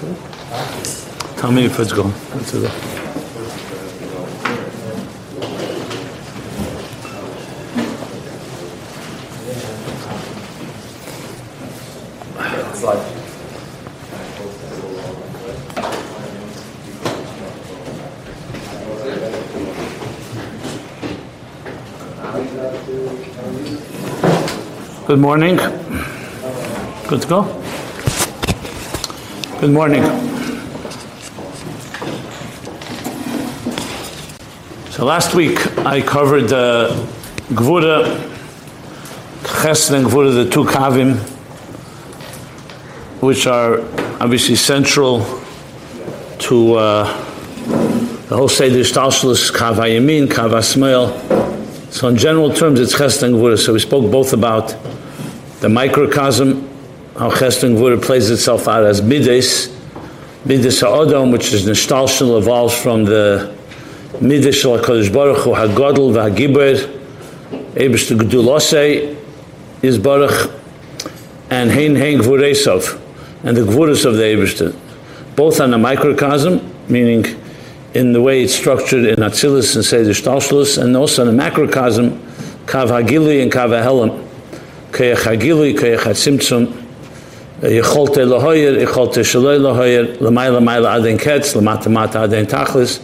Tell me if it's going. It's a- Good morning. Good to go. Good morning. So last week I covered uh, Gvura, Chesed and Gvura, the two kavim, which are obviously central to uh, the whole Seder Shtalshalis, Kav HaYamin, Kav. So in general terms, it's Chesed and Gvura. So we spoke both about the microcosm, how Chesed Gvura plays itself out as Midas, Midas HaOdom, which is Nishtalshal, evolves from the Midas Shal HaKadosh Baruch Hu, HaGodl v'HaGiber, Ebesh to Gedulosei, is Baruch, and Hein Hein Gvuresov, and the Gvuras of the Ebershter, both on the microcosm, meaning in the way it's structured in Atzilus and Seder Shtalshlus, and also in the macrocosm, Kav Hagili and Kav Hahelim, Kayach Hagili, Kayach HaTzimtzum, Yecholte Lahoyer, Yecholte Shaloi Lahoyer, Lamayla Mayla Aden Ketz, Lamata Mata Aden Tachlis.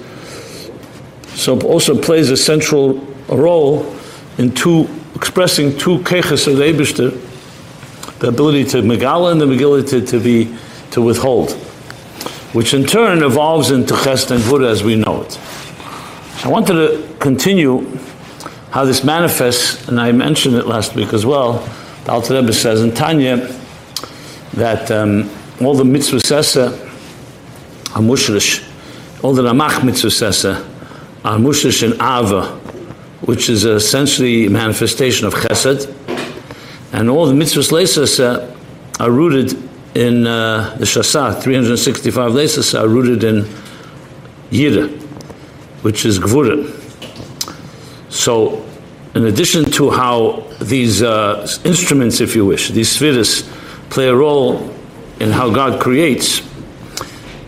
So it also plays a central role in two, expressing two keches of the Ebershter, the ability to megala and the ability to, to be, to withhold which in turn evolves into Chesed and Gvura as we know it. I wanted to continue how this manifests, and I mentioned it last week as well. The Alter Rebbe says in Tanya that um, all the mitzvah are mushrish, all the ramach mitzvah are mushrish in Ava, which is essentially a manifestation of Chesed, and all the mitzvahs leisasa are rooted in uh, the Shasa, 365 leisas are rooted in Yira, which is Gvura. So, in addition to how these uh, instruments, if you wish, these spheres play a role in how God creates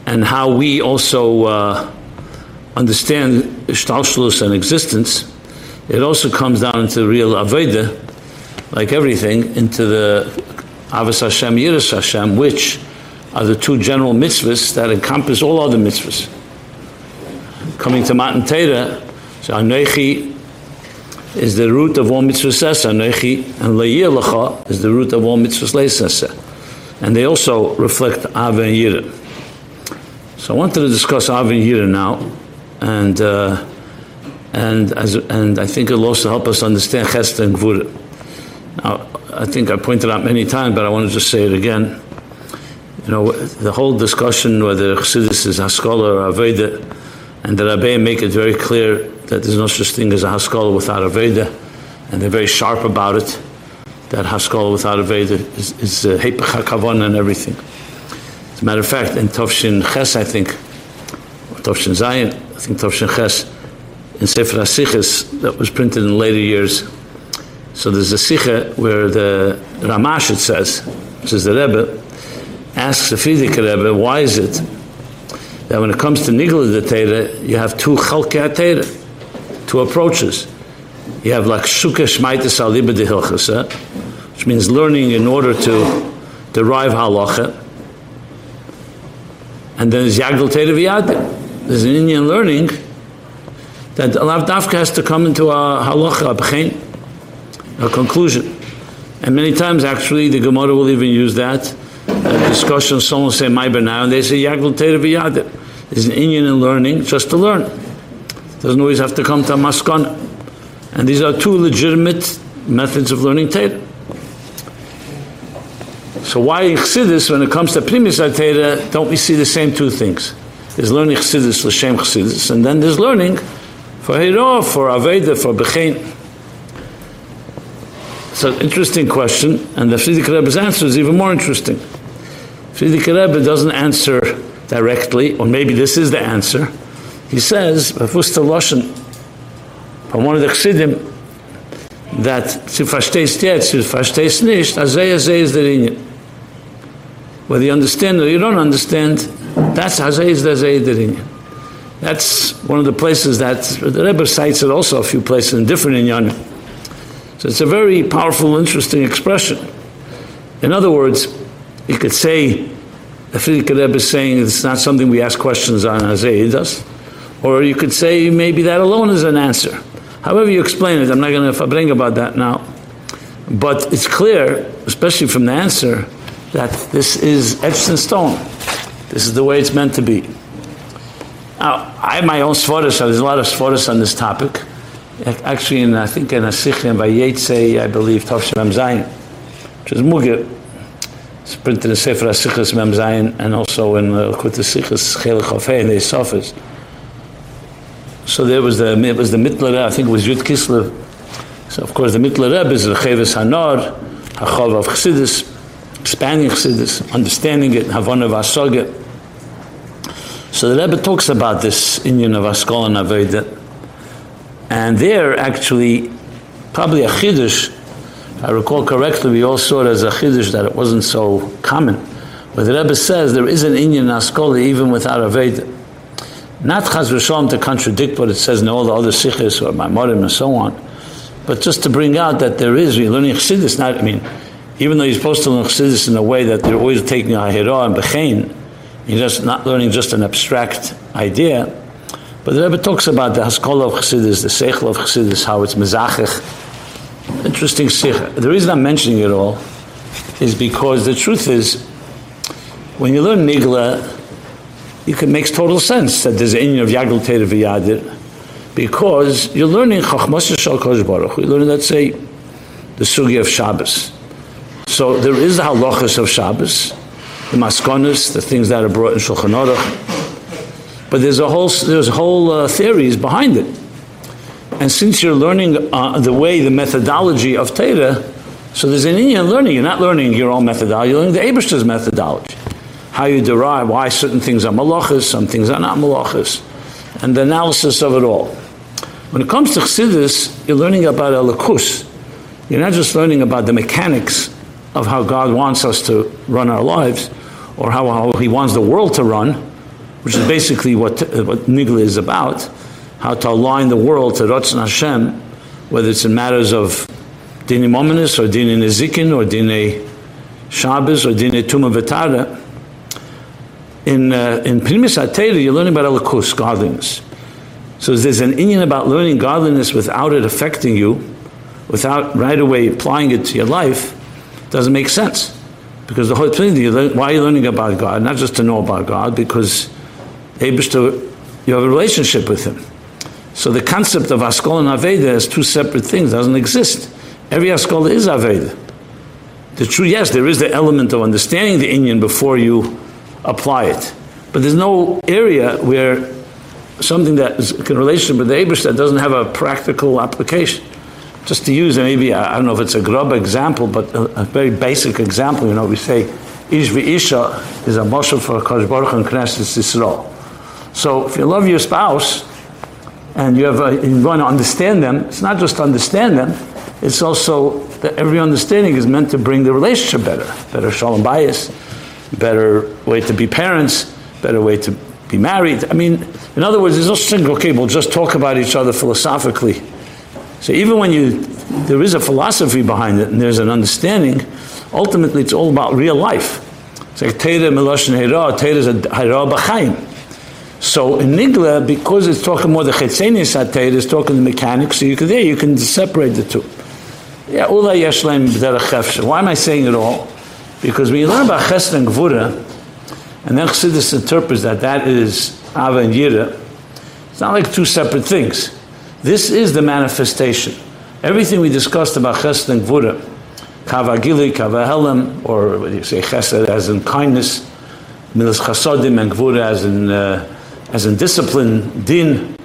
and how we also uh, understand Shtalshlus and existence, it also comes down into real Aveda, like everything, into the Avos Hashem, Yiras Hashem, which are the two general mitzvahs that encompass all other mitzvahs. Coming to Matan Torah, so Anechi is the root of all mitzvahs Anechi, and Le'yir Lecha is the root of all mitzvahs Le'sesa. And they also reflect Ava and Yira. So I wanted to discuss Ava and Yira now, and uh, and as and I think it'll also help us understand Chesed and Gvura. Now, I think I pointed out many times, but I want to just say it again. You know, the whole discussion whether Chassidus is Haskalah or Aveda, and the Rabbeim make it very clear that there's no such thing as a Haskalah without Aveda, and they're very sharp about it, that Haskalah without Aveda is, is uh, Hepech HaKavan and everything. As a matter of fact, in Tovshin Ches, I think, or Tovshin Zayin, I think Tovshin Ches, in Sefer HaSiches, that was printed in later years, so there's a sikha where the Ramash, it says, which is the Rebbe, asks the Frierdiker Rebbe, why is it that when it comes to Nigla the Torah, you have two Chalkei Torah, two approaches. You have like Sukkah Shmaitis Aliba de Hilchasa, which means learning in order to derive halacha, and then there's Yagdal V'yadim. There's an Inyan learning that Alav Dafka has to come into a halacha, a b'chein, a conclusion. And many times, actually, the Gemara will even use that uh, discussion. Someone will say Maiber now, and they say Yagdal V'Yadim. There's an Inyan in learning just to learn. Doesn't always have to come to a. And these are two legitimate methods of learning Torah. So why in when it comes to Primis Torah, don't we see the same two things? There's learning Chassidus, L'Shem Chassidus, and then there's learning for Hira, for Aveda, for Bechein. It's an interesting question, and the Frierdiker Rebbe's answer is even more interesting. Frierdiker Rebbe doesn't answer directly, or maybe this is the answer. He says, Bafusta Loshen, from one of the Chassidim, that zu verstehst jetzt, zu verstehst nicht, azay azay is der Inyan. Whether you understand or you don't understand, that's Hazayis Dazayid Inyan. That's one of the places that the Rebbe cites it also a few places in different inyanim. So it's a very powerful, interesting expression. In other words, you could say the Frierdiker Rebbe is saying it's not something we ask questions on he does, or you could say maybe that alone is an answer. However you explain it, I'm not going to bring about that now. But it's clear, especially from the answer, that this is etched in stone. This is the way it's meant to be. Now, I have my own svaras, so there's a lot of svaras on this topic. Actually, in, I think in a Sikh by Yetze, I believe, Tavshem Zayin, which is Mugir. It's printed in Sefer HaSichas Mem Zayin, and also in uh, Kut HaSichas Chelech Hofei, in the Sofas. So there was the, it was the Mittler I think it was Yud Kislev. So of course the Mittler Rebbe is the Cheves Hanor, Hachov of Chassidus, expanding Chassidus, understanding it, Havana Vasoget. So the Rebbe talks about this Inyan of Askol and Aveda. And there actually, probably a Chiddush, if I recall correctly, we all saw it as a Chiddush that it wasn't so common. But the Rebbe says there is an Inyan Askola even without Aveda. Not Chaz V'Shalom to contradict what it says in all the other Sikhs or Maimorim and so on, but just to bring out that there is, we're learning Chassidus, not, I mean, even though you're supposed to learn Chassidus in a way that they're always taking a Hira and Bechain, you're just not learning just an abstract idea. But the Rebbe talks about the Haskalah of Chassidus, the Seichel of Chassidus, how it's Mezachich. Interesting Sikh. The reason I'm mentioning it all is because the truth is, when you learn Nigla, you makes total sense that there's an of Yagul Teir V'Yadir, because you're learning Chachmas Shal Kosh Baruch. You're learning, let's say, the Sugi of Shabbos. So there is the halachas of Shabbos, the maskonis, the things that are brought in Shulchan Aruch. But there's a whole there's whole uh, theories behind it. And since you're learning uh, the way, the methodology of Torah, so there's an Inyan learning. You're not learning your own methodology. You're learning the Abishter's methodology. How you derive why certain things are malachas, some things are not malachas, and the analysis of it all. When it comes to Chassidus, you're learning about Elikus. You're not just learning about the mechanics of how God wants us to run our lives, or how, how He wants the world to run, which is basically what, what Nigla is about, how to align the world to Ratzon Hashem, whether it's in matters of Dini Mominus, or Dini Nezikin, or Dini Shabbos, or Dini Tuma Vitara. In, uh, in Primis HaTeira, you learn about Elikus, godliness. So there's an Inyan about learning godliness without it affecting you, without right away applying it to your life, doesn't make sense. Because the whole thing, why are you learning about God? Not just to know about God, because you have a relationship with Him. So the concept of Askol and Aveda as two separate things doesn't exist. Every Askol is Aveda. The true, yes, there is the element of understanding the Inyan before you apply it. But there's no area where something that is in relation with the Abish that doesn't have a practical application just to use maybe, I don't know if it's a grub example, but a, a very basic example, you know, we say, Ish Isha is a mashal for Kodesh Baruch and Knesset Yisrael. So if you love your spouse and you have a, you want to understand them, it's not just to understand them, it's also that every understanding is meant to bring the relationship better. Better shalom bias, better way to be parents, better way to be married. I mean, in other words, there's no single, we'll just talk about each other philosophically so even when you, there is a philosophy behind it and there's an understanding, ultimately it's all about real life. It's like a. So in Nigla, because it's talking more the Chetzenis HaTeira, it's talking the mechanics, so you can, there you can separate the two. Yeah, Why am I saying it all? Because when you learn about Chesed and Gvura, and then Chassidus interprets that that is Ava and Yira, it's not like two separate things. This is the manifestation. Everything we discussed about chesed and gvura, kavagili, kavahelim, or what do you say, chesed as in kindness, milas chasodim, and gvura as in, uh, as in discipline, din,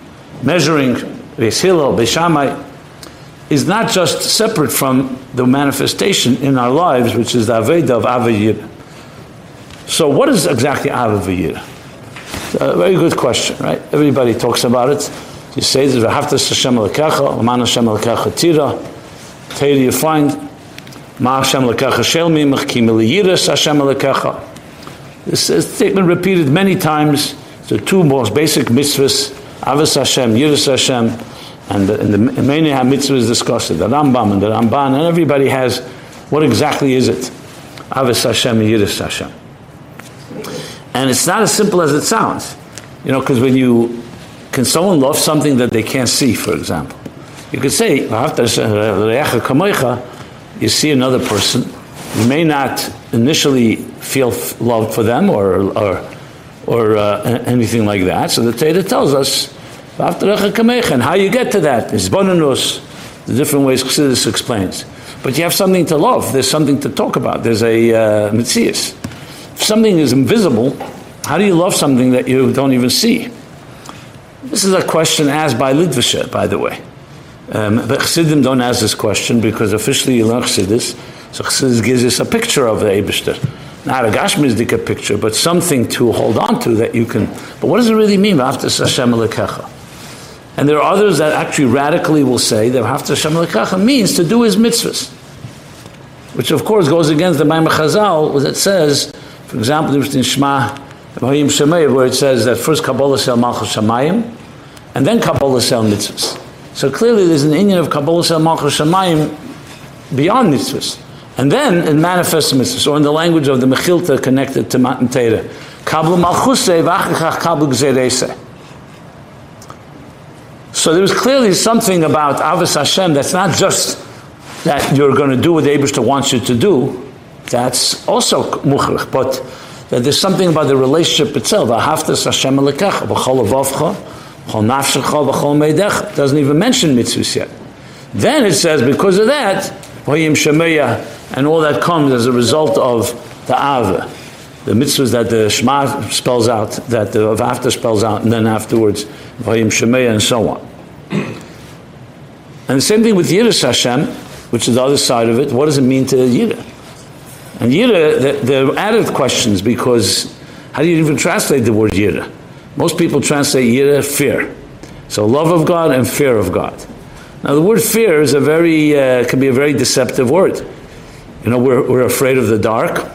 measuring, hilo, beshamai, is not just separate from the manifestation in our lives, which is the Aveda of Avayir. So, what is exactly Avayir? A very good question, right? Everybody talks about it. You say this, V'haftas Hashem Lekecha, L'man Hashem Lekecha Tira. Tira you find, Ma Hashem Lekecha Shel Mimach, Ki Miliyiris Hashem Lekecha. This statement repeated many times. The two most basic mitzvahs, Avos Hashem, Yiras Hashem, and the, and the many mitzvahs discussed, the Rambam and the Ramban, and everybody has what exactly is it? Avos Hashem and Yiras Hashem. And it's not as simple as it sounds. You know, because when you, can someone love something that they can't see, for example? You could say, you see another person, you may not initially feel love for them or, or, or uh, anything like that. So the Torah tells us, and how you get to that is bonanus, the different ways Chassidus explains. But you have something to love, there's something to talk about, there's a uh, mitzias. If something is invisible, how do you love something that you don't even see? This is a question asked by Lidvisha, by the way. Um, but Chassidim don't ask this question because officially you learn Chassidus. So Chassidus gives us a picture of the Eibishter. Not a Gashmizdika picture, but something to hold on to that you can. But what does it really mean, V'aftas Hashem Alekecha? And there are others that actually radically will say that V'aftas Hashem Alekecha means to do his mitzvahs. Which of course goes against the Maimah Chazal, that says, for example, in Shema, where it says that first Kabbalah Sel Malchus Shamayim, and then Kabbalah Sel Mitzvahs. So clearly there's an Inyan of Kabbalah Sel Malchus Shamayim beyond mitzvahs. And then it manifests mitzvahs, or in the language of the Mechilta connected to Matan Torah. Kabbalah Malchusei v'achachach Kabbalah. So there was clearly something about Avos Hashem that's not just that you're going to do what the Abishta wants you to do. That's also muchrich, but that there's something about the relationship itself. Ahaftas Hashem Alekecha, v'chol avavcha, doesn't even mention mitzvahs yet. Then it says, because of that, and all that comes as a result of the Ava, the mitzvahs that the Shema spells out, that the Avafta spells out, and then afterwards, Vayim Shemeya, and so on. And the same thing with Yiras Hashem, which is the other side of it. What does it mean to Yira? And Yira, there are added questions because how do you even translate the word Yira? Most people translate yira, fear. So love of God and fear of God. Now the word fear is a very, uh, can be a very deceptive word. You know, we're, we're afraid of the dark.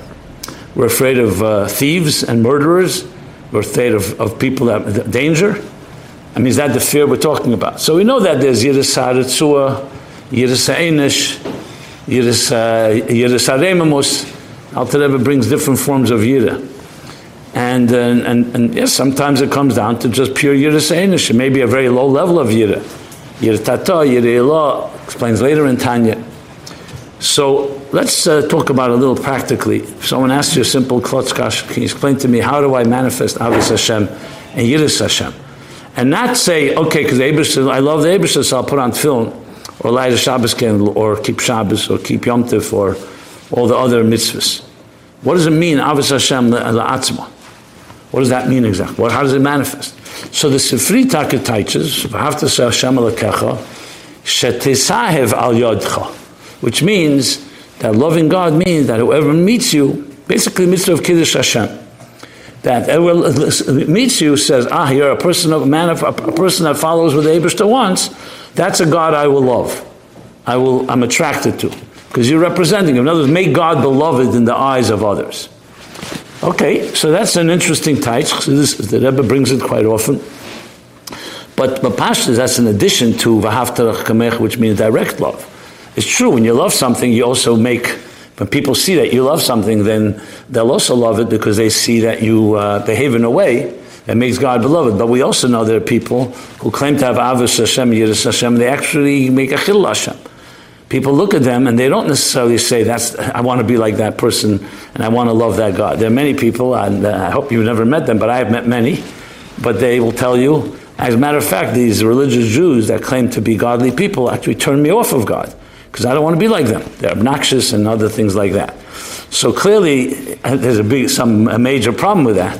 We're afraid of uh, thieves and murderers. We're afraid of, of people that, danger. I mean, is that the fear we're talking about? So we know that there's Yiras Haritzua, Yiras Einish, Yiras Haremamus. Alter Rebbe brings different forms of Yira. And, uh, and, and yes, sometimes it comes down to just pure Yiras Einish, maybe a very low level of Yira. Yira Tata, Yira Elah, explains later in Tanya. So let's uh, talk about it a little practically. If someone asks you a simple klotzkash, can you explain to me how do I manifest Avos Hashem and Yiras Hashem? And not say, okay, because I love the Abish, so I'll put on film, or light a Shabbos candle, or keep Shabbos, or keep Yom Tif, or all the other mitzvahs. What does it mean, Avos Hashem la'atzma? What does that mean exactly? What, how does it manifest? So the Sifri Taka teaches, "V'havta Hashem alakecha, shetisahev al yodcha," which means that loving God means that whoever meets you, basically mitzvah of kiddush Hashem, that whoever meets you says, "Ah, you're a person of man, of, a person that follows what the Abraham wants. That's a God I will love. I will. I'm attracted to." Because you're representing him. In other words, make God beloved in the eyes of others. Okay, so that's an interesting taich. This, the Rebbe brings it quite often. But Mapashta, that's in addition to Vahaftarach Kamech, which means direct love. It's true, when you love something, you also make, when people see that you love something, then they'll also love it because they see that you uh, behave in a way that makes God beloved. But we also know there are people who claim to have Avos Hashem, Yiras Hashem, they actually make a Chil Hashem people look at them and they don't necessarily say, "That's I want to be like that person and I want to love that God." There are many people, and uh, I hope you've never met them, but I have met many. But they will tell you, as a matter of fact, these religious Jews that claim to be godly people actually turn me off of God because I don't want to be like them. They're obnoxious and other things like that. So clearly, uh, there's a big, some a major problem with that.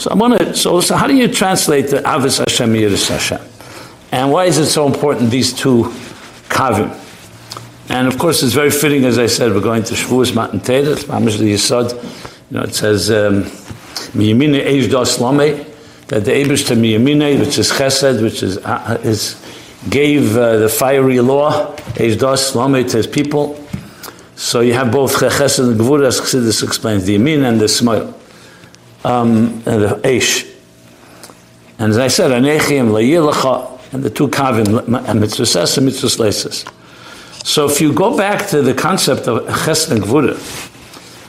So I want to. So, so how do you translate the Avos Hashem Yiras Hashem? And why is it so important? These two kavim. And of course, it's very fitting, as I said, we're going to Shavuos Matan Teda, it's Mamish Yisod. You know, it says, um, Miyamine Eish Das Lame, that the Abish to Miyamine, which is Chesed, which is, uh, is gave uh, the fiery law, Eish Das Lame, to his people. So you have both Chesed and Gvura, as Chassidus explains, the Yamin and the Smile. um, the Eish. And as I said, Anechim, Layilacha, and the two Kavim, and Mitzvah and Mitzvah So if you go back to the concept of Ches and Gvura,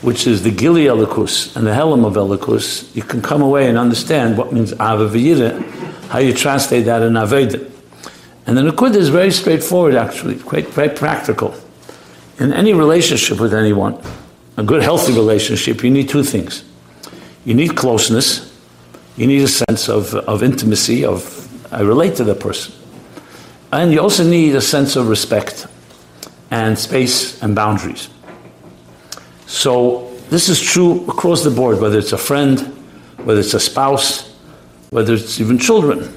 which is the Gili Elikus and the Helam of Elikus, you can come away and understand what means Ava how you translate that in Aveda. And the Nakud is very straightforward, actually, quite very practical. In any relationship with anyone, a good, healthy relationship, you need two things. You need closeness, you need a sense of, of intimacy, of I relate to the person. And you also need a sense of respect and space and boundaries. So this is true across the board, whether it's a friend, whether it's a spouse, whether it's even children.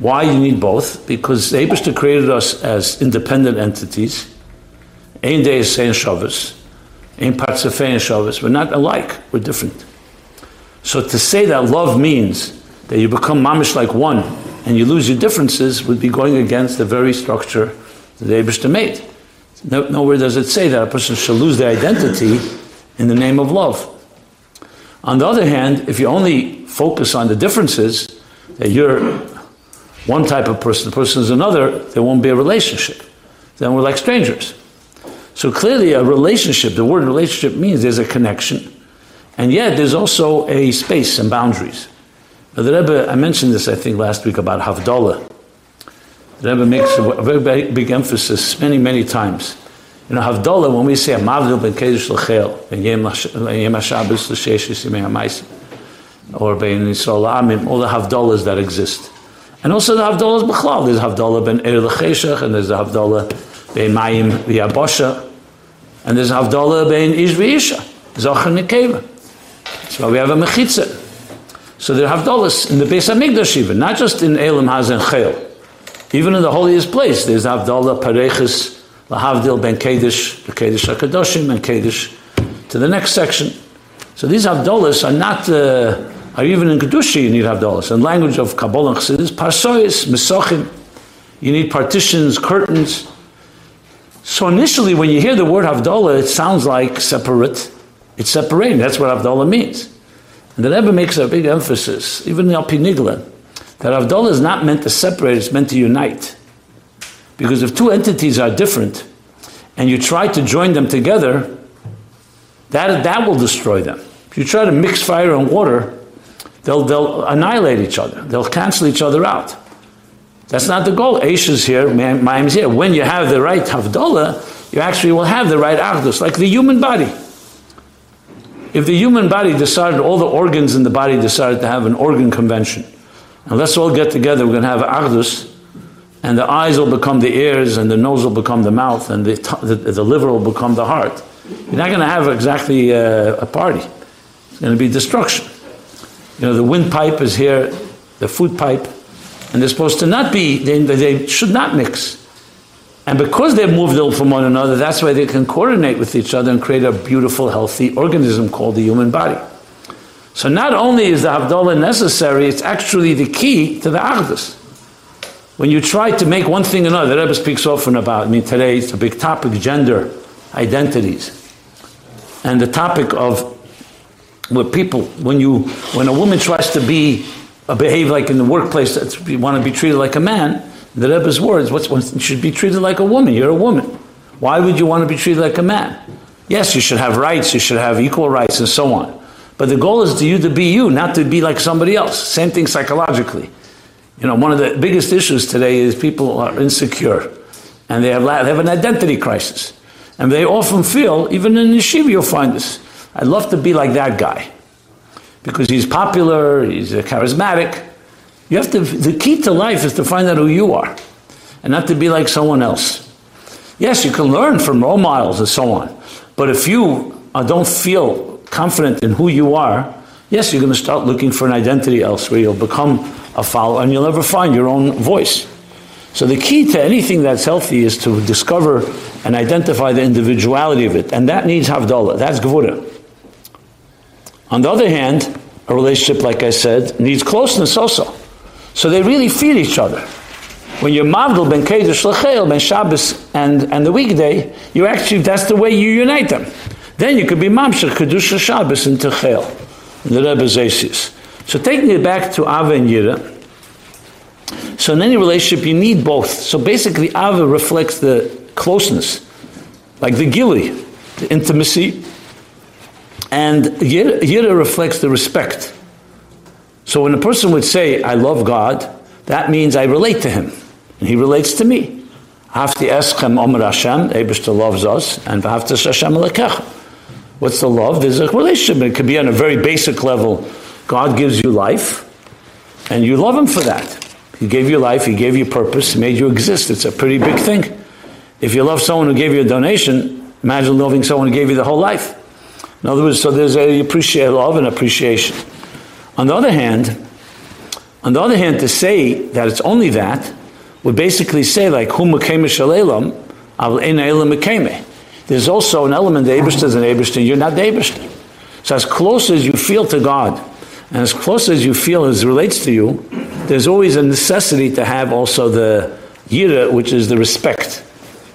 Why you need both? Because Abishter created us as independent entities. Ein day is saying Shabbos, ein partzafei and Shabbos. We're not alike, we're different. So to say that love means that you become mamish like one and you lose your differences would be going against the very structure that Abishter made. No, nowhere does it say that a person should lose their identity in the name of love. On the other hand, if you only focus on the differences, that you're one type of person, the person is another, there won't be a relationship. Then we're like strangers. So clearly, a relationship, the word relationship means there's a connection, and yet there's also a space and boundaries. The Rebbe, I mentioned this, I think, last week about Havdalah. The Rebbe makes a very big emphasis many, many times. You know, Havdalah, when we say Mavdil ben Kedesh l'chel, ben Yem HaShabbos l'sheshis yimei or ben Yisrael Amim, all the Havdalahs that exist. And also the Havdalah is Bechlal. There's Havdalah ben Er l'cheshach, and there's the Havdalah ben Mayim v'yabosha, and there's Havdalah ben Ish v'isha, Zocher Nekeva. So we have a Mechitza. So there are Havdalahs in the Beis HaMikdash even, not just in Elam Haz and Chayil. Even in the holiest place, there's Havdalah Pareches, Lahavdil ben Kedesh, the Kedesh HaKadoshim, and Kedesh to the next section. So these Havdalahs are not, uh, are even in Kedusha you need Havdalahs. In language of Kabbalah and Chassidus, Parsois, Mesochim, you need partitions, curtains. So initially when you hear the word Havdalah, it sounds like separate. It's separating, that's what Havdalah means. And the Rebbe makes a big emphasis, even in Al Pinigla, that Havdalah is not meant to separate, it's meant to unite. Because if two entities are different and you try to join them together, that, that will destroy them. If you try to mix fire and water, they'll, they'll annihilate each other, they'll cancel each other out. That's not the goal. Aish is here, Maim is here. When you have the right Havdalah, you actually will have the right Achdus, like the human body. If the human body decided, all the organs in the body decided to have an organ convention, and let's all get together, we're going to have Agdus, and the eyes will become the ears, and the nose will become the mouth, and the, the, the liver will become the heart. You're not going to have exactly a, a party. It's going to be destruction. You know, the windpipe is here, the food pipe, and they're supposed to not be, they, they should not mix. And because they've moved ill from one another, that's why they can coordinate with each other and create a beautiful, healthy organism called the human body. So not only is the Havdalah necessary, it's actually the key to the Agdus. When you try to make one thing another, the Rebbe speaks often about, I mean today it's a big topic, gender identities. And the topic of where people, when you, when a woman tries to be, uh, behave like in the workplace, that you want to be treated like a man, the Rebbe's words, what's, what, should be treated like a woman. You're a woman. Why would you want to be treated like a man? Yes, you should have rights, you should have equal rights, and so on. But the goal is to you to be you, not to be like somebody else. Same thing psychologically. You know, one of the biggest issues today is people are insecure and they have, they have an identity crisis. And they often feel, even in yeshiva, you'll find this. I'd love to be like that guy because he's popular, he's charismatic, you have to, the key to life is to find out who you are and not to be like someone else. Yes, you can learn from role models and so on, but if you uh, don't feel confident in who you are, yes, you're going to start looking for an identity elsewhere. You'll become a follower and you'll never find your own voice. So the key to anything that's healthy is to discover and identify the individuality of it, and that needs havdalah. That's gevura. On the other hand, a relationship, like I said, needs closeness also. So they really feed each other. When you're Mavdil ben Kedesh Lechel, ben Shabbos and, and the weekday, you actually, that's the way you unite them. Then you could be Mamshech Kedusha Shabbos into Chel. in the Rebbe's Asis. So taking it back to Ava and Yira, so in any relationship you need both. So basically Ava reflects the closeness, like the gili, the intimacy, and Yira, reflects the respect. So when a person would say, I love God, that means I relate to him, and he relates to me. Loves us, and. What's the love? There's a relationship. It could be on a very basic level. God gives you life, and you love Him for that. He gave you life, He gave you purpose, He made you exist. It's a pretty big thing. If you love someone who gave you a donation, imagine loving someone who gave you the whole life. In other words, so there's a appreciate love and appreciation. On the other hand, on the other hand, to say that it's only that would basically say like shalelam al mekame. There's also an element the Ebershter is an Ebershter, you're not the Ebershter. So as close as you feel to God, and as close as you feel as relates to you, there's always a necessity to have also the yira, which is the respect.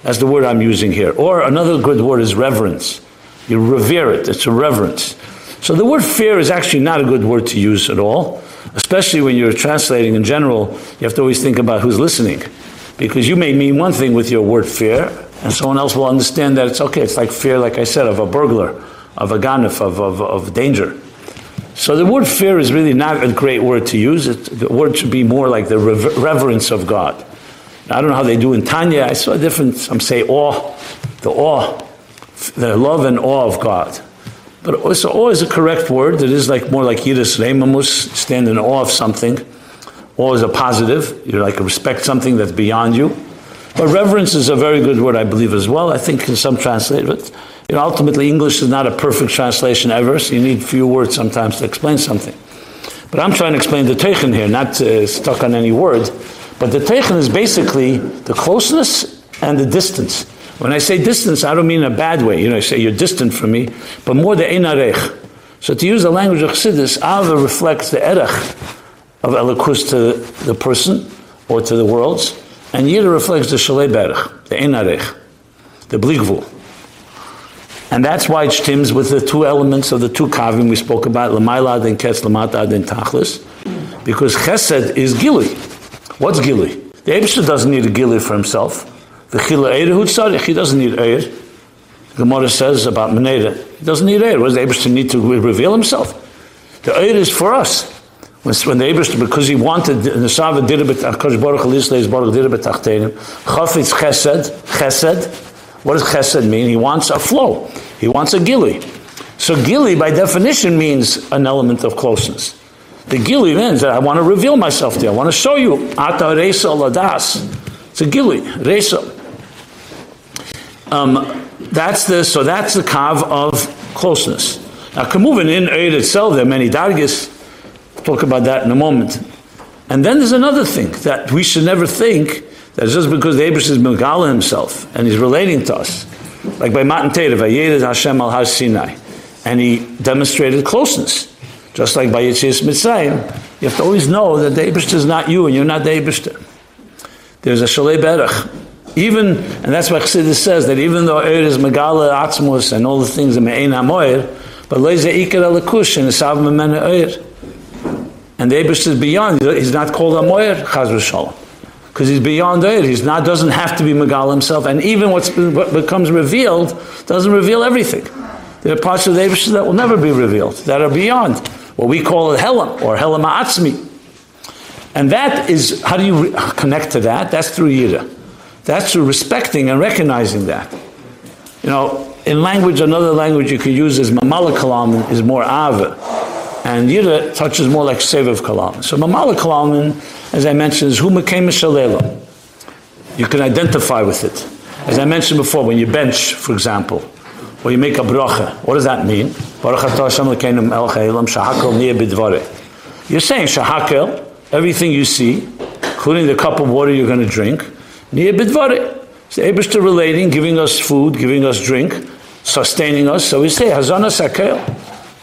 as the word I'm using here. Or another good word is reverence. You revere it, it's a reverence. So the word fear is actually not a good word to use at all especially when you're translating in general, you have to always think about who's listening. Because you may mean one thing with your word fear, and someone else will understand that it's okay. It's like fear, like I said, of a burglar, of a ganif, of, of, of danger. So the word fear is really not a great word to use. It, the word should be more like the rever- reverence of God. I don't know how they do in Tanya. I saw a different, some say awe, the awe, the love and awe of God. But awe is a correct word. It is like more like yiras reimamus, stand in awe of something. Awe is a positive. You like respect something that's beyond you. But reverence is a very good word, I believe, as well. I think in some translate it. You know, ultimately, English is not a perfect translation ever, so you need few words sometimes to explain something. But I'm trying to explain the teichen here, not uh, stuck on any word. But the teichen is basically the closeness and the distance. When I say distance, I don't mean in a bad way. You know, I say you're distant from me, but more the einarech. So to use the language of Chassidus, Ava reflects the erech of Elikus to the person or to the worlds, and Yira reflects the Shalei Berech, the einarech, the Bligvul. And that's why it stems with the two elements of the two kavim we spoke about, Lamailad and Ketz, Lamatad and Tachlis, because Chesed is Gili. What's Gili? The Abishah doesn't need a Gili for himself. The chila eir hu tzarich. He doesn't need eir. The Gemara says about Meneda, he doesn't need eir. Was the Eberstein need to reveal himself? The eir is for us. When, the Eberstein, because he wanted, the Sava did it, Akash Baruch Alisleis Baruch did it betachtenim. Chafetz chesed, chesed. What does chesed mean? He wants a flow. He wants a gili. So gili, by definition, means an element of closeness. The gili means that I want to reveal myself to you. I want to show you. Ata reisa ladas. It's a gili, reisa. Um, that's the so that's the kav of closeness. Now, Kamuvin in Eid itself, there are many dargis. talk about that in a moment. And then there's another thing that we should never think that just because the Abish is Megala himself and he's relating to us, like by Matan Terev, Vayered Hashem al Har Sinai, and he demonstrated closeness. Just like by Yitzias Mitzrayim, you have to always know that the Abish is not you and you're not the Abish. There's a Shalei Berach even, and that's why Chassidus says that even though Eir is Megala Atzmus and all the things that Me'ein HaMoir, but Leize Iker Alakush and Esav Memena Eir. And the Abish is beyond, he's not called Amoir, Chaz. Because he's beyond Eir, he's not, doesn't have to be Megala himself, and even what becomes revealed doesn't reveal everything. There are parts of the Abish that will never be revealed, that are beyond what we call it Helam, or Helam Atzmi. And that is, how do you re- connect to that? That's through Yira. That's through respecting and recognizing that. You know, in language, another language you could use is mamala kalam is more ava. And yira touches more like sevav kalam. So mamala kalam, as I mentioned, is huma shalela. You can identify with it. As I mentioned before, when you bench, for example, or you make a bracha, what does that mean? You're saying shahakel, everything you see, including the cup of water you're going to drink, Nia bidvare. It's Abishter relating, giving us food, giving us drink, sustaining us. So we say hazana sakel.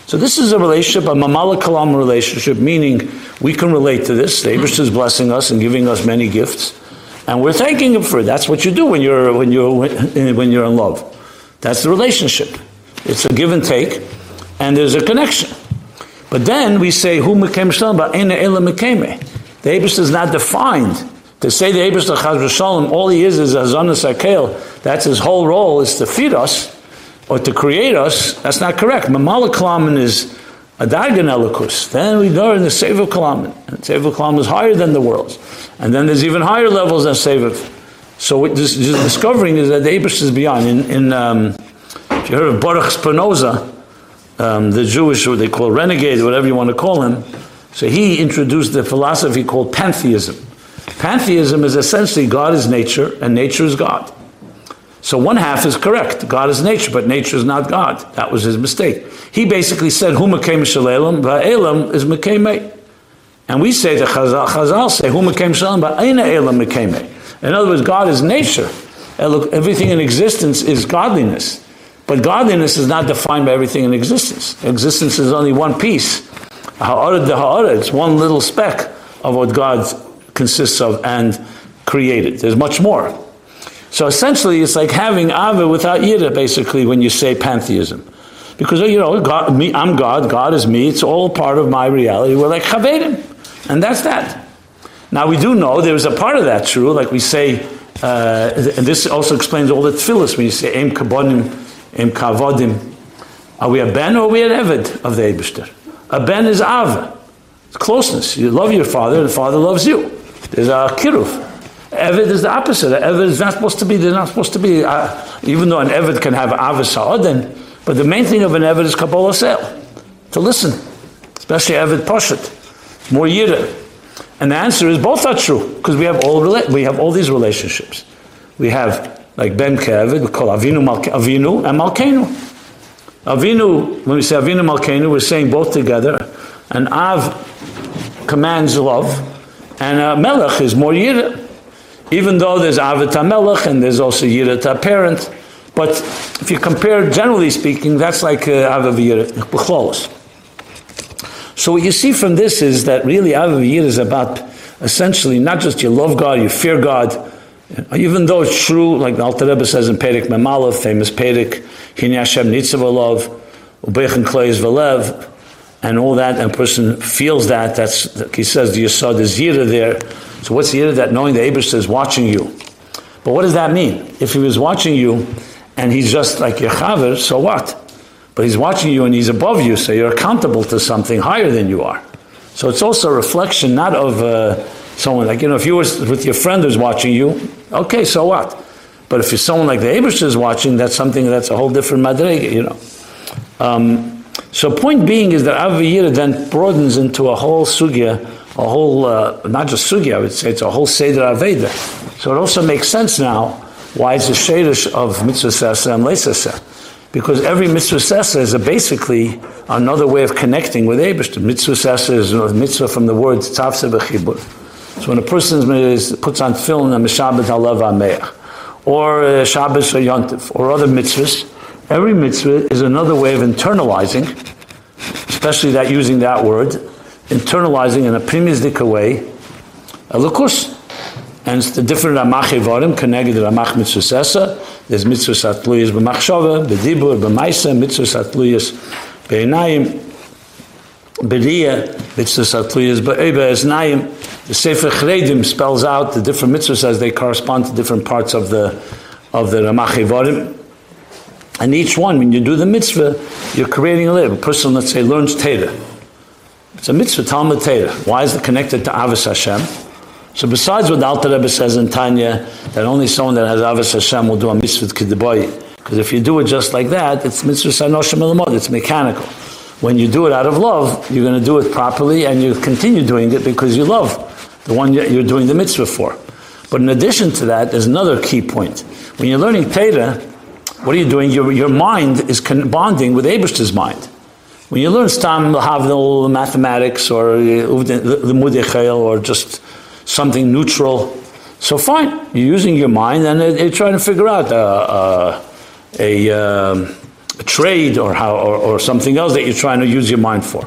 So this is a relationship, a mamala kalam relationship, meaning we can relate to this. The Abishter is blessing us and giving us many gifts, and we're thanking him for it. That's what you do when you're when you're when you're in love. That's the relationship. It's a give and take, and there's a connection. But then we say, who mekem shalom, but ena ela mekeme. The Abish is not defined. To say the Abish Chaz Shalom, all he is is a Zonas Akel, that's his whole role, is to feed us, or to create us, that's not correct. Mamalakalaman is a Dagan Elikus. Then we go in the Sefer Kalaman. And Sefer Kalaman is higher than the worlds. And then there's even higher levels than Sefer. So what this, this discovering is that the Abish is beyond. In, in um, if you heard of Baruch Spinoza, um, the Jewish, what they call renegade, whatever you want to call him, so he introduced the philosophy called pantheism. Pantheism is essentially God is nature and nature is God. So one half is correct. God is nature, but nature is not God. That was his mistake. He basically said, Hu mekem shalelam, va'elam is mekeme. And we say, the Chazal, Chazal say, Hu mekem shalam, va'ena elam mekeme. In other words, God is nature. And look, everything in existence is godliness. But godliness is not defined by everything in existence. Existence is only one piece. Ha'ara de ha'ara, it's one little speck of what God consists of and created. There's much more. So essentially, it's like having Ava without Yira, basically, when you say pantheism. Because, you know, God, me, I'm God, God is me, it's all part of my reality. We're like Chavedim. And that's that. Now, we do know there's a part of that true, like we say, uh, and this also explains all the tefillahs when you say Em Kabonim, Em Kavodim. Are we a Ben or are we an Eved of the Eibishter? A Ben is Ava. It's closeness. You love your father, and the father loves you. There's a Kiruf. Eved is the opposite. Eved is not supposed to be, they're not supposed to be, uh, even though an Eved can have Avis Ha'odin, but the main thing of an Eved is Kabbalah Sel, to listen, especially Eved Poshet, more Yira. And the answer is both are true, because we have all we have all these relationships. We have like Ben Keved, we call Avinu, Malke, Avinu and Malkenu. Avinu, when we say Avinu Malkenu, we're saying both together. And Av commands love, and uh, Melech is more Yira even though there's Avat Melech and there's also Yirat parent. But if you compare, generally speaking, that's like uh, Avav Yirat, So what you see from this is that really Avav Yirat is about essentially not just you love God, you fear God, even though it's true, like the Alter Rebbe says in Perik Memalev, famous Perik, Hini Hashem Nitzav Ubechen Kleis Velev, and all that, and person feels that, that's, he says, you saw the Zira there, so what's the idea that knowing the Abish is watching you? But what does that mean? If he was watching you and he's just like your chaver, so what? But he's watching you and he's above you, so you're accountable to something higher than you are. So it's also a reflection not of uh, someone like, you know, if you were with your friend who's watching you, okay, so what? But if you're someone like the Abish is watching, that's something that's a whole different madrega, you know. Um, so point being is that Aviyira then broadens into a whole sugya a whole, uh, not just sugya, I would say, it's a whole Seder Aveda. So it also makes sense now why it's a Shadish of Mitzvah Sesa and Leisasa. Because every Mitzvah Sesa is basically another way of connecting with Abish. Mitzvah Sesa is a mitzvah from the word Tzavse B'chibur. So when a person is, puts on film a Meshabbat Halav Ameach, or Shabbos or Yontif, or other mitzvahs, every mitzvah is another way of internalizing, especially that using that word, internalizing in a primistic way a lukus. And it's the different Ramach Evarim, connected to Ramach Mitzvah There's Mitzvah Satluyas b'machshava, b'dibur, b'maisa, Mitzvah Satluyas b'einayim, b'riyah, Mitzvah Satluyas b'eba esnayim. The Sefer Chredim spells out the different mitzvahs as they correspond to different parts of the of the Ramach Evarim. And each one, when you do the mitzvah, you're creating a live. A person, let's say, learns Torah it's a mitzvah Talmud Torah. Why is it connected to Avos Hashem? So besides what the Alter Rebbe says in Tanya, that only someone that has Avos Hashem will do a mitzvah Kidduboy. Because if you do it just like that, it's mitzvah Sanoshim Elamot, it's mechanical. When you do it out of love, you're going to do it properly and you continue doing it because you love the one you're doing the mitzvah for. But in addition to that, there's another key point. When you're learning Torah, what are you doing? Your, your mind is bonding with Abish's mind. When you learn Stam Havnil mathematics or the or just something neutral, so fine, you're using your mind and you're trying to figure out a, uh, a, a, um, a trade or, how, or, or, something else that you're trying to use your mind for.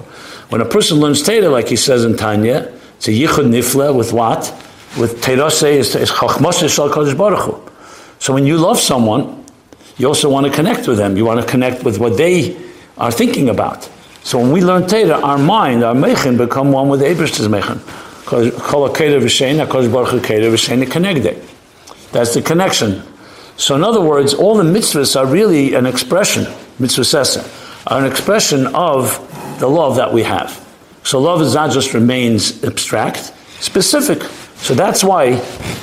When a person learns Teda, like he says in Tanya, it's a yichud nifla with what? With Terase is, Shal Kodesh Baruch. So when you love someone, you also want to connect with them. You want to connect with what they are thinking about. So when we learn Torah, our mind, our mechin, become one with Ebershter's mechin. That's the connection. So in other words, all the mitzvahs are really an expression, mitzvah are an expression of the love that we have. So love is not just remains abstract, specific. So that's why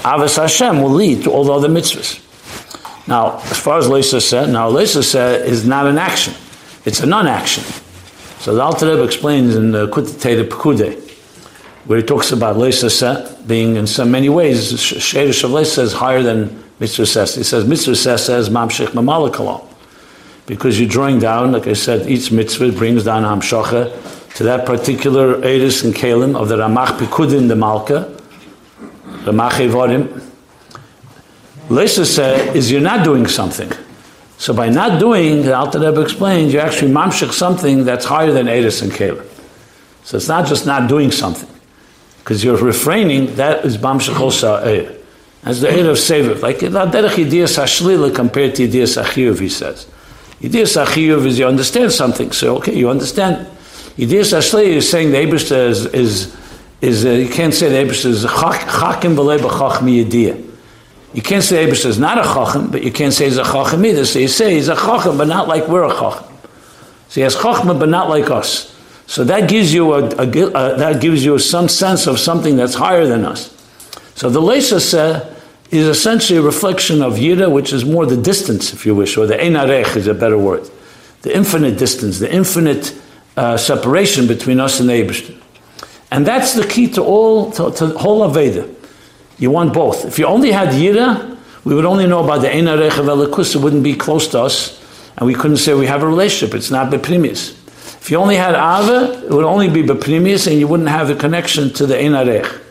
Avos Hashem will lead to all the other mitzvahs. Now, as far as Lisa said, now Lisa said is not an action; it's a non-action. So the Alter Rebbe explains in the Kutate Pekude, where he talks about Lisa set being in so many ways, Shadish of Lisa is higher than Mitzvah Ses. He says Mitzvah Ses says Mamshech Mamalakalam. Because you're drawing down, like I said, each mitzvah brings down Hamshacha to that particular Eris and Kalim of the Ramach Pikudin, the Malka, Ramach Evorim. Said is you're not doing something. So by not doing, the Alter Rebbe explains, you're actually mamshich something that's higher than Eris and Caleb. So it's not just not doing something. Because you're refraining, that is mamshich also Eir. As the Eir of Seviv. Like, derech Yidiyas HaShlila compared to Yidiyas HaChiyuv, he says. Yidiyas HaChiyuv is you understand something. So, okay, you understand. Yidiyas HaShlila is saying the Ebershter is, is, is uh, you can't say the Ebershter is chakim v'lei b'chachmi Yidiyah. You can't say Abish is not a chacham, but you can't say he's a chacham either. So you say he's a chacham, but not like we're a chacham. So he has chachma, but not like us. So that gives you a, a, a, that gives you some sense of something that's higher than us. So the Lesa is essentially a reflection of Yira, which is more the distance, if you wish, or the Einarech is a better word. The infinite distance, the infinite uh, separation between us and Abish. And that's the key to all, to, to whole Aveda. You want both. If you only had Yira, we would only know about the Eina Rechav Elikus, it wouldn't be close to us, and we couldn't say we have a relationship. It's not Beprimius. If you only had Ava, it would only be Beprimius, and you wouldn't have a connection to the Eina Rech.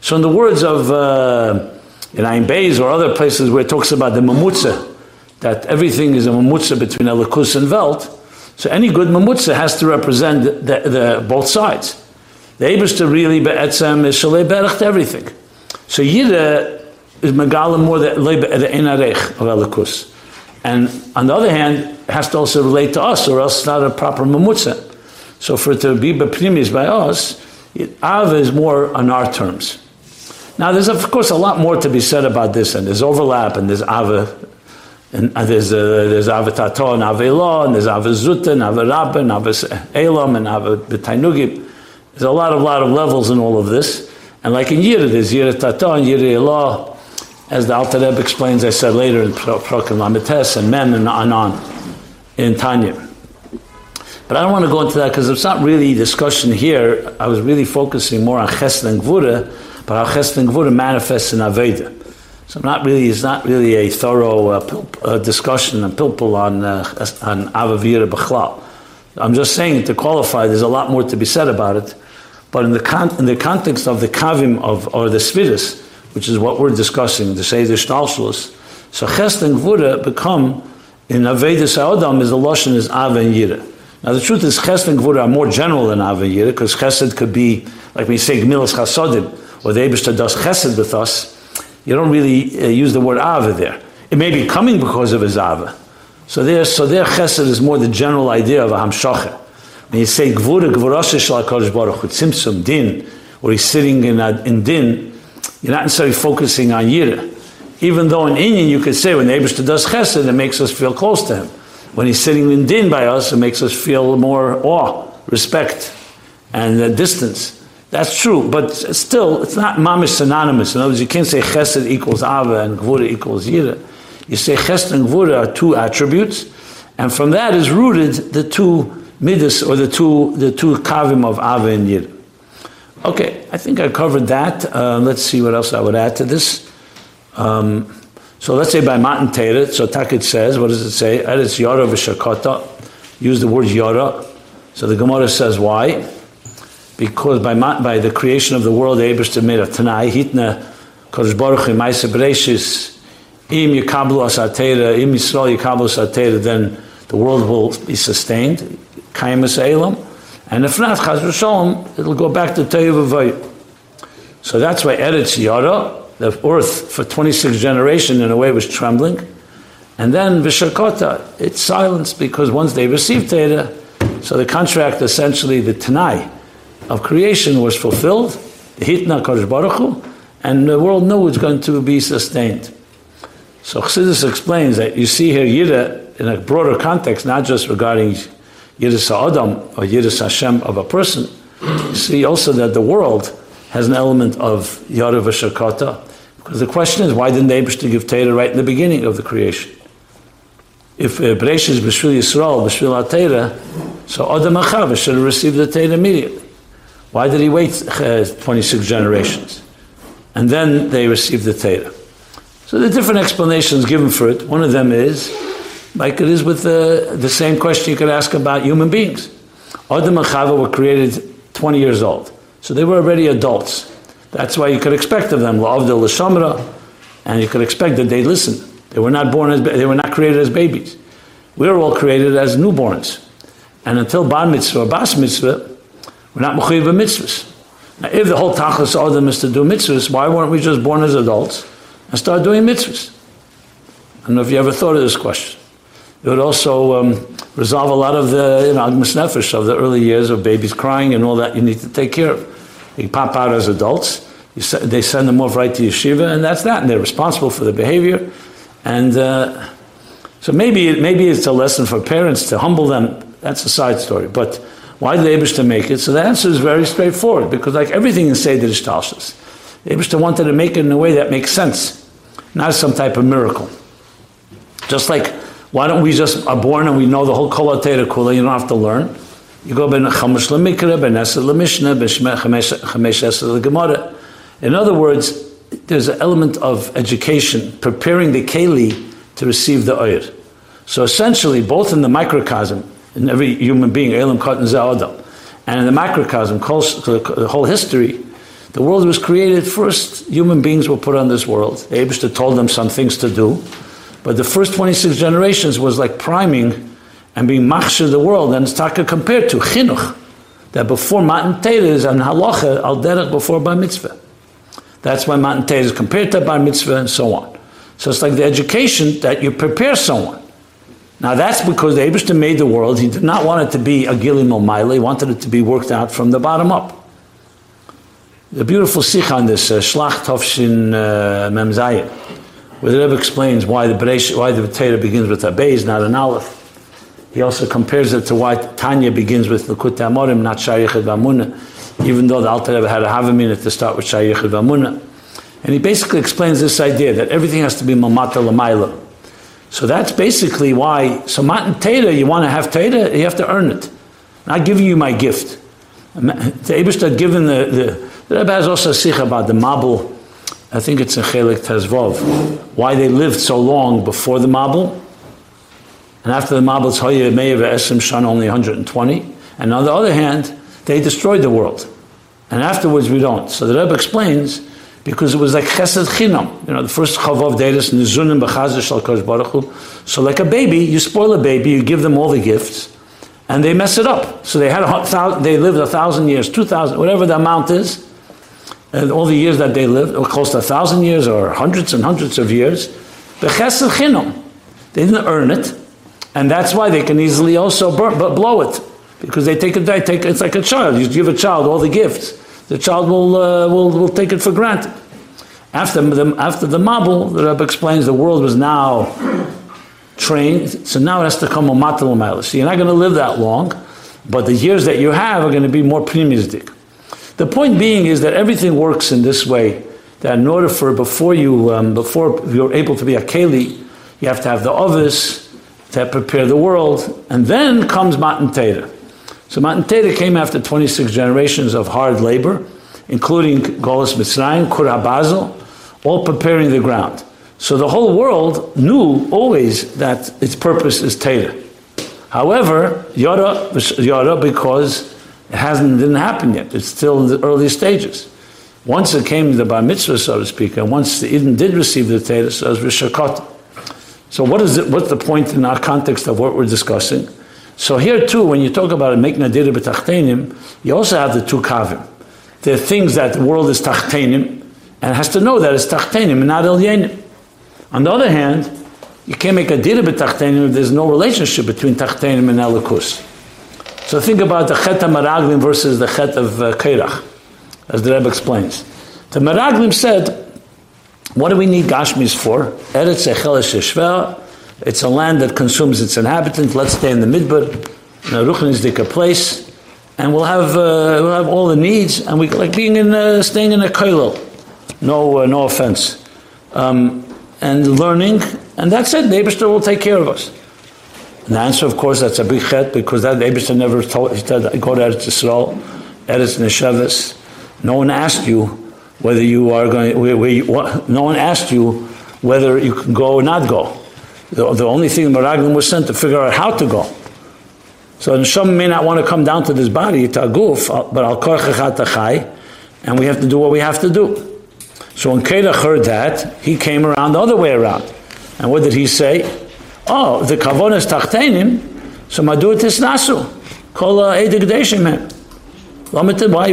So, in the words of uh, in Ein Beis or other places where it talks about the Mamutza, that everything is a Mamutza between Elikus and Velt, so any good Mamutza has to represent the, the, the both sides. The Abishta really be'etzem is Shalei Berach to everything. So Yira is Megala more the Enarech of Elikus. And on the other hand, it has to also relate to us, or else it's not a proper Mamutza. So for it to be Beprimis by us, Av is more on our terms. Now, there's of course a lot more to be said about this, and there's overlap, and there's Ava, and there's uh, there's Avatato and Avela, and there's Avazuta, and Avarabba, and Elam, and Avatainugib. There's a lot of lot of levels in all of this. And like in Yira, there's Yira Tata and Yira as the Alter Rebbe explains, I said later in Prokim Lamites, and Men and Anan in Tanya. But I don't want to go into that because it's not really discussion here. I was really focusing more on Chesed and Gvura, but how Chesed and Gvura manifests in Aveda. So I'm not really, it's not really a thorough uh, uh, discussion and pilpul on, uh, on Avavira B'chlal. I'm just saying to qualify, there's a lot more to be said about it. But in the, con- in the context of the kavim of, or the sefiros, which is what we're discussing, the Seder Shtalshalos, so Chesed and Gvura become, in Aveda Sa'odam, is the Lashon is Av and Yira. Now the truth is Chesed and Gvura are more general than Av and Yira, because Chesed could be, like we say, Gmilas Chasodim, or the Abishta does Chesed with us, you don't really uh, use the word Ava there. It may be coming because of his Ava. So there, so there Chesed is more the general idea of a Hamshachah. When you say Gvura, Gvurasha Shal HaKadosh Baruch Hu, Din, or he's sitting in, a, in Din, you're not necessarily focusing on Yira. Even though in Inyan you could say when the Abishta does Chesed, it makes us feel close to him. When he's sitting in Din by us, it makes us feel more awe, respect, and uh, distance. That's true, but still, it's not mamish synonymous. In other words, you can't say chesed equals ava and gvura equals yira. You say chesed and gvura are two attributes, and from that is rooted the two midas or the two the two kavim of Ava and Yir. Okay, I think I covered that. Uh, let's see what else I would add to this. Um, so let's say by Matan Torah, so Takit says, what does it say? Eretz Yara v'shakota. Use the word Yara. So the Gemara says why? Because by, by the creation of the world, Eberster made a Tanai, Hitna, Kodesh Baruch Hu, Maisa Bereshis, Im Yikablu Asatera, Im Yisrael Yikablu Asatera, then the world will be sustained. Kaimus Elam. And if not, Chaz v'sholem, it'll go back to Teyu So that's why Eretz Yara, the earth for 26 generations in a way was trembling. And then Vishakota, it's silenced because once they received Teda, So the contract, essentially, the Tanai of creation was fulfilled, the Hitna Kodesh Baruch Hu, and the world knew it's going to be sustained. So Chassidus explains that you see here Yira in a broader context, not just regarding Yiras Adam or Yiras Hashem of a person. You see also that the world has an element of Yara V'Shakata. Because the question is, why didn't the give Torah right in the beginning of the creation? If uh, Beresh is B'Shvil Yisrael, B'Shvil HaTorah, so Adam Achav should have received the Torah immediately. Why did he wait uh, 26 generations? And then they received the Torah. So there are different explanations given for it. One of them is, like it is with the, the same question you could ask about human beings. Adam and Chava were created 20 years old. So they were already adults. That's why you could expect of them, La'avdil L'Shamra, and you could expect that they listen. They were not born as, they were not created as babies. We were all created as newborns. And until Bar Mitzvah or Bas Mitzvah, we're not Mechiv mitzvahs. Now, if the whole Tachlis Adam is to do mitzvahs, why weren't we just born as adults and start doing mitzvahs? I don't know if you ever thought of this question. It would also um, resolve a lot of the you know, nefesh of the early years of babies crying and all that you need to take care of. They pop out as adults. they send them off right to yeshiva, and that's that. And they're responsible for the behavior. And uh, so maybe, it, maybe it's a lesson for parents to humble them. That's a side story. But why did to make it? So the answer is very straightforward, because like everything in Seder Ishtalshus, the Abishta wanted to make it in a way that makes sense, not some type of miracle. Just like, why don't we just are born and we know the whole Kol Kula, you don't have to learn. You go ben Chamash Lemikra, ben Esed Lemishna, ben Chamesh Esed Gemara. In other words, there's an element of education, preparing the Keli to receive the Oyer. So essentially, both in the microcosm in every human being, Elam Katan Adam. And in the macrocosm, the whole history, the world was created first, human beings were put on this world. Abishta told them some things to do. But the first 26 generations was like priming and being machshir the world. And it's taka compared to chinuch, that before Matan is an halacha al derech before bar mitzvah. That's why Matan is compared to bar mitzvah and so on. So it's like the education that you prepare someone. Now that's because the made the world. He did not want it to be a Gilim Maile. He wanted it to be worked out from the bottom up. The beautiful sikh on this, uh, Shlach Tovshin uh, Memzayim, where the Rebbe explains why the Beresh, why the Torah begins with a Beis, not an Aleph. He also compares it to why Tanya begins with Likkutei Amarim, not Shayich Vamuna, even though the Alter Rebbe had a Havamina to start with Shayich Vamuna. And he basically explains this idea that everything has to be Mamata Lamaila. So that's basically why. So Matan Teda, you want to have Teda, you have to earn it. I'm giving you my gift. The Abishta given the, the, the Rebbe has also a sikh about the Mabul. I think it's in Chelik Tezvov. Why they lived so long before the Mabul. And after the Mabul, it's Hoya Meir Esrim Shan, only 120. And on the other hand, they destroyed the world. And afterwards, we don't. So the Rebbe explains because it was like chesed chinam. You know, the first chavav deiris nizunim b'chazir shal kosh baruch So like a baby, you spoil a baby, you give them all the gifts, and they mess it up. So they had a they lived a thousand years, two thousand, whatever the amount is, and all the years that they lived, or close to a thousand years, or hundreds and hundreds of years. B'chesed chinam. They didn't earn it, and that's why they can easily also burn, but blow it because they take it. They take it's like a child. You give a child all the gifts the child will, uh, will, will take it for granted. After the, after the Mabul, the Rebbe explains the world was now trained, so now it has to come a matal So you're not going to live that long, but the years that you have are going to be more primistic. The point being is that everything works in this way. That in order for before you um, before you're able to be a keli, you have to have the ovis to prepare the world, and then comes matan Torah. So Matan Torah came after 26 generations of hard labor, including Golas Mitzrayim, Kur HaBarzel, all preparing the ground. So the whole world knew always that its purpose is Torah. However, Yara, Yara because it hasn't didn't happen yet. It's still in the early stages. Once it came to the Bar Mitzvah, so to speak, and once the Eden did receive the Torah, so it was Rishakot. So what is it, what's the point in our context of what we're discussing? So here too, when you talk about making a dira b'tachtenim, you also have the two kavim. There are things that the world is tachtenim, and has to know that it's tachtenim and not elyenim. On the other hand, you can't make a dira b'tachtenim if there's no relationship between tachtenim and elikus. So think about the Chet Maraglim versus the Chet of uh, as the Rebbe explains. The Maraglim said, what do we need Gashmis for? Eretz Echelish Yeshvel, it's a land that consumes its inhabitants. Let's stay in the Midbar, in a Ruchnizdika place, and we'll have, uh, we'll have all the needs, and we like being in, uh, staying in a koilel. No, uh, no offense. Um, and learning, and that's it. The Abishter will take care of us. The answer, of course, that's a big chet because that Abishter never told, he said, go to Eretz Yisrael, Eretz Nesheves. No one asked you whether you are going, where, where you, what, no one asked you whether you can go or not go. The, the only thing the Meraglim was sent to figure out how to go. So Neshama may not want to come down to this body, a goof, uh, but al chai, and we have to do what we have to do. So when Korach heard that, he came around the other way around. And what did he say? Oh, the kavon is tachtenim, so madu tisnasu. Kol uh, edig deshim why,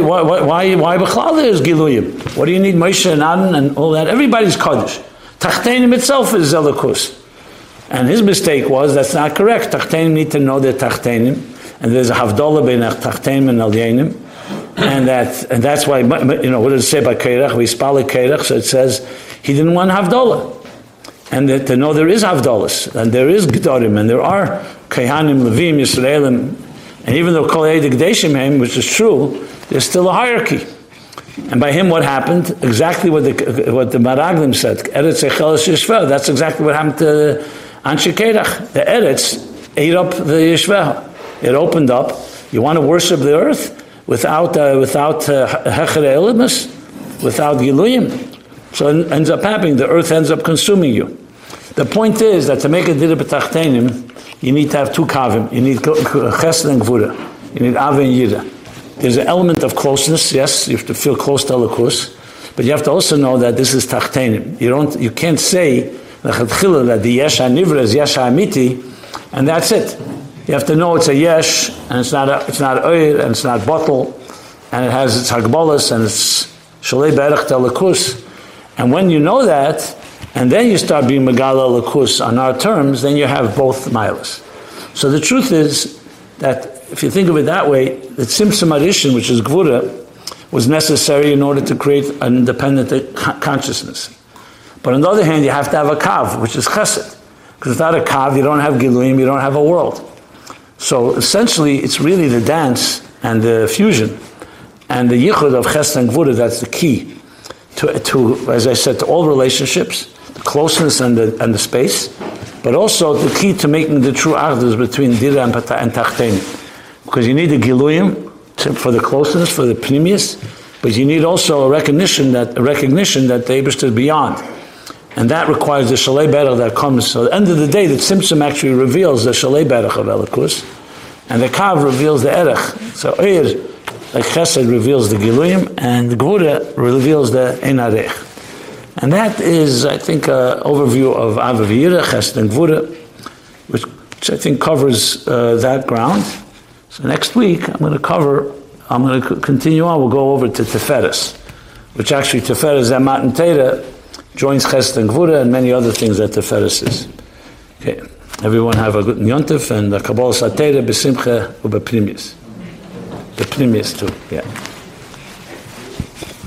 why, why, why, why Bechlal is Giluyim? What do you need Moshe and Aaron and all that? Everybody's Kaddish. Tachtenim itself is Zelikus. And his mistake was that's not correct. Tachtenim need to know they're Tachtenim. And there's a Havdalah between Tachtenim and Alyenim. And, that, and that's why, you know, what does it say by Keirach? We spell Keirach, so it says he didn't want Havdalah. And that, to know there is Havdolahs, and there is Gedorim, and there are Kehanim, Levim, Yisraelim, and even though Kol Deshim which is true, there's still a hierarchy. And by him, what happened? Exactly what the what the Maraglim said. Eretz Echelis Yishvel. That's exactly what happened to Anshe Korach. The Eretz ate up the Yishvel. It opened up. You want to worship the earth without uh, without uh, Hecher without Giluyim. So it ends up happening. The earth ends up consuming you. The point is that to make a dira b'tachtenim, you need to have two kavim. You need chesed and gvura. You need ave and yira. There's an element of closeness, yes, you have to feel close to Elokus, but you have to also know that this is tachtenim. You don't, you can't say that the yesh nivra is yesh amiti, and that's it. You have to know it's a yesh, and it's not a, it's not oir, and it's not bottle, and it has its hagbolas, and it's shalei berach telekus. And when you know that, and then you start being Megala Lakus on our terms, then you have both milas. So the truth is that if you think of it that way, the Tzimtzum Arishin, which is Gvura, was necessary in order to create an independent consciousness. But on the other hand, you have to have a Kav, which is Chesed. Because without a Kav, you don't have Giluyim, you don't have a world. So essentially, it's really the dance and the fusion and the Yichud of Chesed and Gvura that's the key to, to, as I said, to all relationships the closeness and the, and the space, but also the key to making the true achdus between dira and, pata, and tachtein. Because you need the giluyim for the closeness, for the pnimius, but you need also a recognition that a recognition that the Abish is beyond. And that requires the shalei berach that comes. So at the end of the day, the tzimtzum actually reveals the shalei berach of Elikus, and the kav reveals the erech. So Eir, like chesed, reveals the giluyim, and gvura reveals the enarech. And that is, I think, an overview of Avavira, Chesed and Gvura, which, which, I think covers uh, that ground. So next week, I'm going to cover, I'm going to continue on, we'll go over to Teferis, which actually Teferis Zamat and Teda joins Chesed and Gvura and many other things that Teferis is. Okay, everyone have a good Yontif and a Kabbalah Satera, Besimcha, Ubeprimius. The Primius too, yeah.